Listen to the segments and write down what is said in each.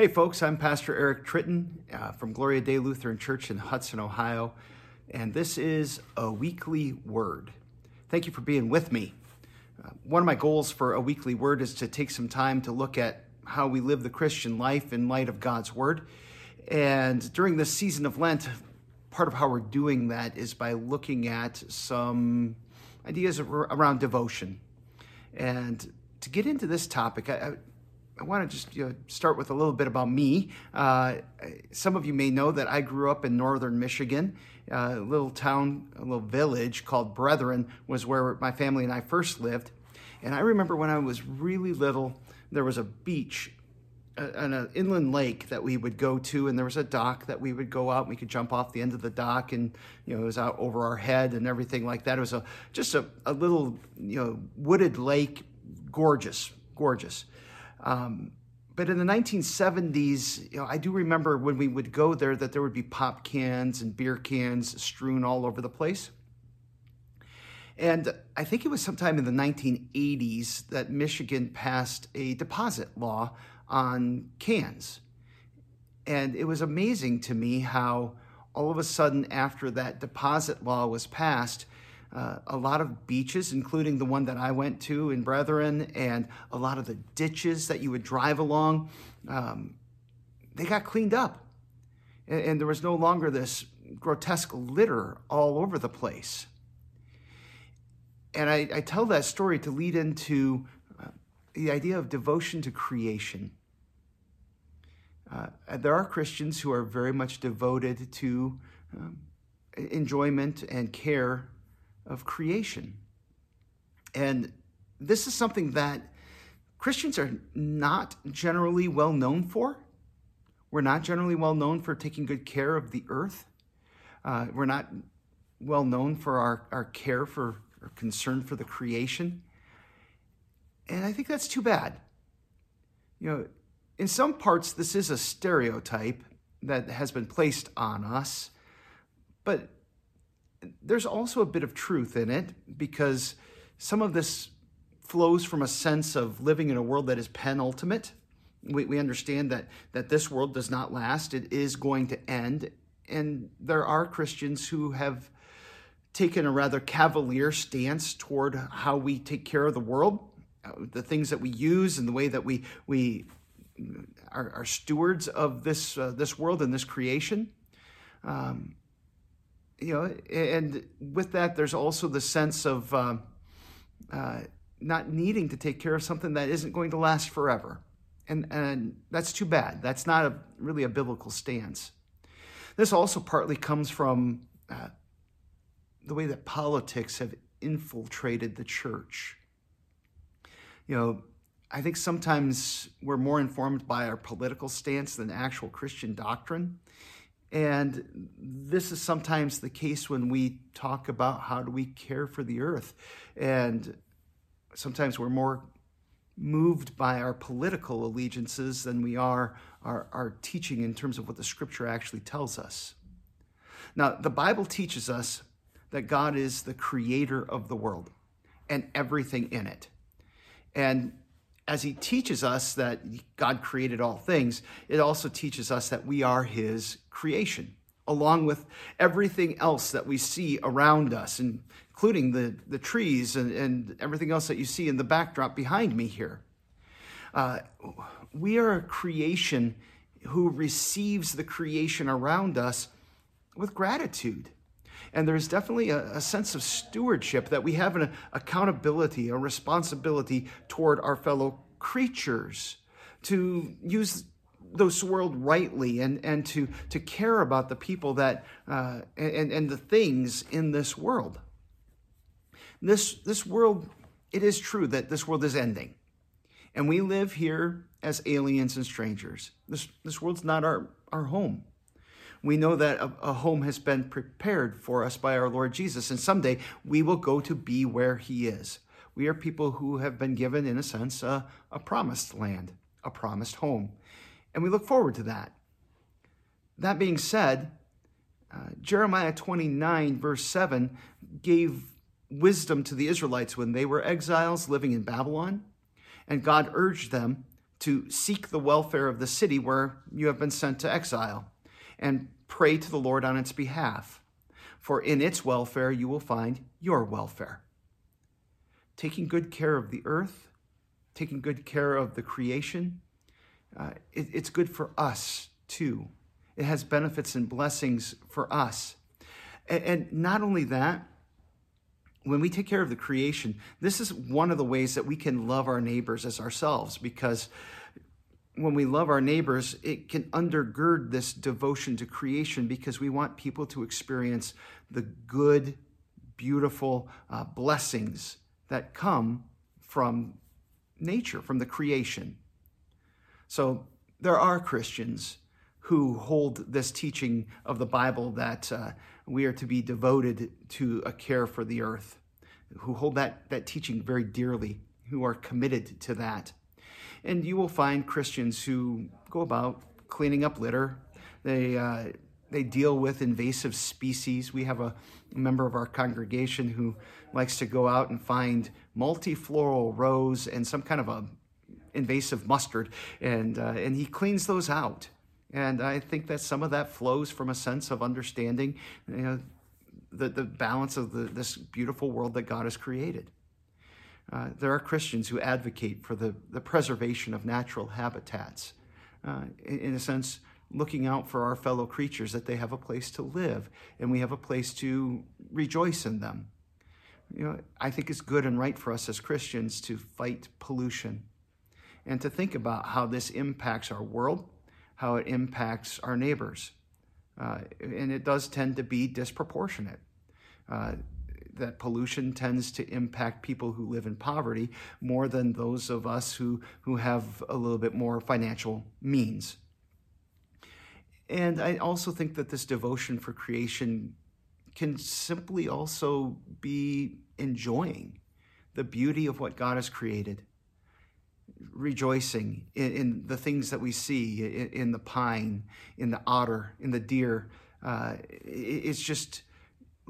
Hey, folks, I'm Pastor Eric Tritton uh, from Gloria Dei Lutheran Church in Hudson, Ohio, and this is a weekly word. Thank you for being with me. Uh, one of my goals for a weekly word is to take some time to look at how we live the Christian life in light of God's word. And during this season of Lent, part of how we're doing that is by looking at some ideas around devotion. And to get into this topic, I, I want to just you know, start with a little bit about me. Uh, some of you may know that I grew up in northern Michigan. Uh, a little town, a little village called Brethren was where my family and I first lived. And I remember when I was really little, there was a beach and an inland lake that we would go to, and there was a dock that we would go out. And we could jump off the end of the dock, and you know it was out over our head and everything like that. It was a just a, a little you know wooded lake, gorgeous, gorgeous. Um, but in the 1970s, you know, I do remember when we would go there that there would be pop cans and beer cans strewn all over the place. And I think it was sometime in the 1980s that Michigan passed a deposit law on cans. And it was amazing to me how all of a sudden, after that deposit law was passed, uh, a lot of beaches, including the one that I went to in Brethren, and a lot of the ditches that you would drive along, um, they got cleaned up. And, and, there was no longer this grotesque litter all over the place. And I, I tell that story to lead into uh, the idea of devotion to creation. Uh, there are Christians who are very much devoted to um, enjoyment and care of creation. And this is something that Christians are not generally well known for. We're not generally well known for taking good care of the earth. Uh, we're not well known for our, our care for or concern for the creation. And I think that's too bad. You know, in some parts, this is a stereotype that has been placed on us, but there's also a bit of truth in it because some of this flows from a sense of living in a world that is penultimate. We, we understand that, that this world does not last, it is going to end. And there are Christians who have taken a rather cavalier stance toward how we take care of the world, uh, the things that we use, and the way that we, we are, are stewards of this, uh, this world and this creation. Um, you know, and with that, there's also the sense of uh, uh, not needing to take care of something that isn't going to last forever. And, and that's too bad. That's not a, really a biblical stance. This also partly comes from uh, the way that politics have infiltrated the church. You know, I think sometimes we're more informed by our political stance than actual Christian doctrine. And this is sometimes the case when we talk about how do we care for the earth. And sometimes we're more moved by our political allegiances than we are our, our teaching in terms of what the scripture actually tells us. Now, the Bible teaches us that God is the creator of the world and everything in it. And as he teaches us that God created all things, it also teaches us that we are his creation, along with everything else that we see around us, including the, the trees and, and everything else that you see in the backdrop behind me here. Uh, we are a creation who receives the creation around us with gratitude. And there's definitely a, a, sense of stewardship that we have an accountability, a responsibility toward our fellow creatures to use those world rightly and, and to, to care about the people that uh, and, and the things in this world. This, this world, it is true that this world is ending. And we live here as aliens and strangers. This, this world's not our, our home we know that a, a, home has been prepared for us by our Lord Jesus, and someday we will go to be where He is. We are people who have been given, in a sense, a, a promised land, a promised home, and we look forward to that. That being said, uh, Jeremiah 29, verse 7, gave wisdom to the Israelites when they were exiles living in Babylon, and God urged them to seek the welfare of the city where you have been sent to exile, and pray to the Lord on its behalf. For in its welfare you will find your welfare. Taking good care of the earth, taking good care of the creation, uh, it, it's good for us too. It has benefits and blessings for us. And, and not only that, when we take care of the creation, this is one of the ways that we can love our neighbors as ourselves because when we love our neighbors, it can undergird this devotion to creation because we want people to experience the good, beautiful uh, blessings that come from nature, from the creation. So there are Christians who hold this teaching of the Bible that uh, we are to be devoted to a care for the earth, who hold that, that teaching very dearly, who are committed to that. And you will find Christians who go about cleaning up litter. They, uh, they deal with invasive species. We have a member of our congregation who likes to go out and find multifloral rose and some kind of a invasive mustard, and, uh, and he cleans those out. And I think that some of that flows from a sense of understanding you know, the, the balance of the, this beautiful world that God has created. Uh, there are Christians who advocate for the, the preservation of natural habitats. Uh, in, in, a sense, looking out for our fellow creatures that they have a place to live and we have a place to rejoice in them. You know, I think it's good and right for us as Christians to fight pollution and to think about how this impacts our world how it impacts our neighbors. Uh, and it does tend to be disproportionate. That pollution tends to impact people who live in poverty more than those of us who, who have a little bit more financial means. And I also think that this devotion for creation can simply also be enjoying the beauty of what God has created rejoicing in, in, the things that we see in, in, the pine, in the otter, in the deer. Uh, it's just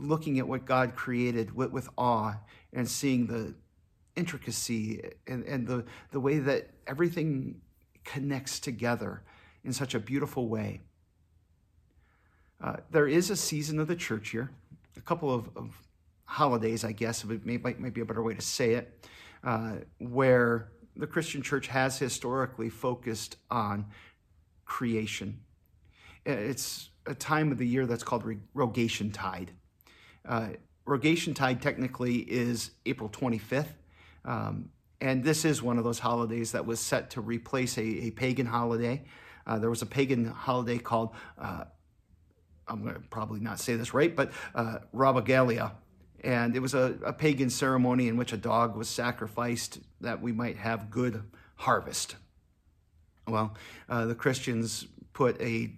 looking at what God created with, with awe and seeing the intricacy and, and the, the way that everything connects together in such a beautiful way. Uh, there is a season of the church year, a couple of, of holidays, I guess, it may, might, might be a better way to say it, uh, where the Christian church has historically focused on creation. It's a time of the year that's called Rogation Tide. Uh, Rogation Tide technically is April 25th. Um, and this is one of those holidays that was set to replace a, a pagan holiday. Uh, there was a pagan holiday called, uh, I'm going to probably not say this right, but uh, Rabagalia, and it was a, a, pagan ceremony in which a dog was sacrificed that we might have good harvest. Well, uh, the Christians put a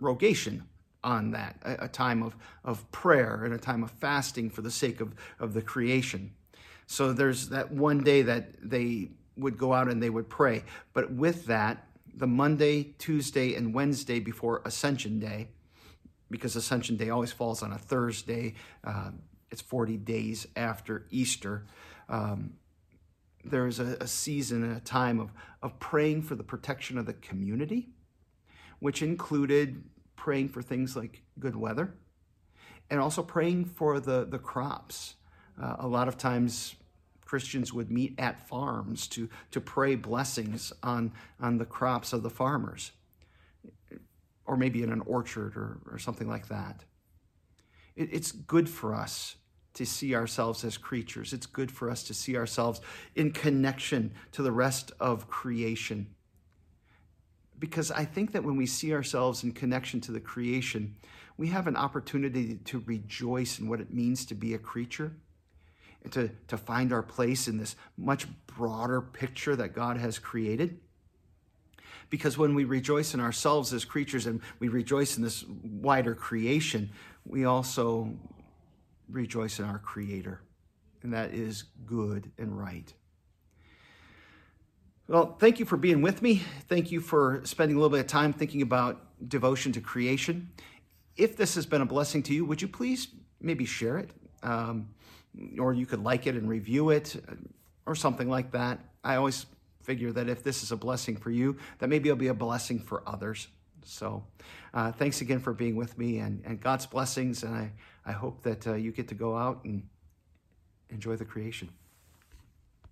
rogation on that, a, a, time of, of prayer and a time of fasting for the sake of, of the creation. So there's that one day that they would go out and they would pray. But with that, the Monday, Tuesday, and Wednesday before Ascension Day, because Ascension Day always falls on a Thursday, uh, it's 40 days after Easter. Um, there's a, a season and a time of, of praying for the protection of the community, which included praying for things like good weather and also praying for the, the crops. Uh, a lot of times, Christians would meet at farms to, to pray blessings on, on the crops of the farmers, or maybe in an orchard or, or something like that. It, it's good for us to see ourselves as creatures. It's good for us to see ourselves in connection to the rest of creation. Because I think that when we see ourselves in connection to the creation, we have an opportunity to rejoice in what it means to be a creature and to, to find our place in this much broader picture that God has created. Because when we rejoice in ourselves as creatures and we rejoice in this wider creation, we also rejoice in our Creator, and that is good and right. Well, thank you for being with me. Thank you for spending a little bit of time thinking about devotion to creation. If this has been a blessing to you, would you please maybe share it? Um, or you could like it and review it or something like that. I always figure that if this is a blessing for you, that maybe it'll be a blessing for others. So uh, thanks again for being with me and, and God's blessings. And I, I hope that uh, you get to go out and enjoy the creation.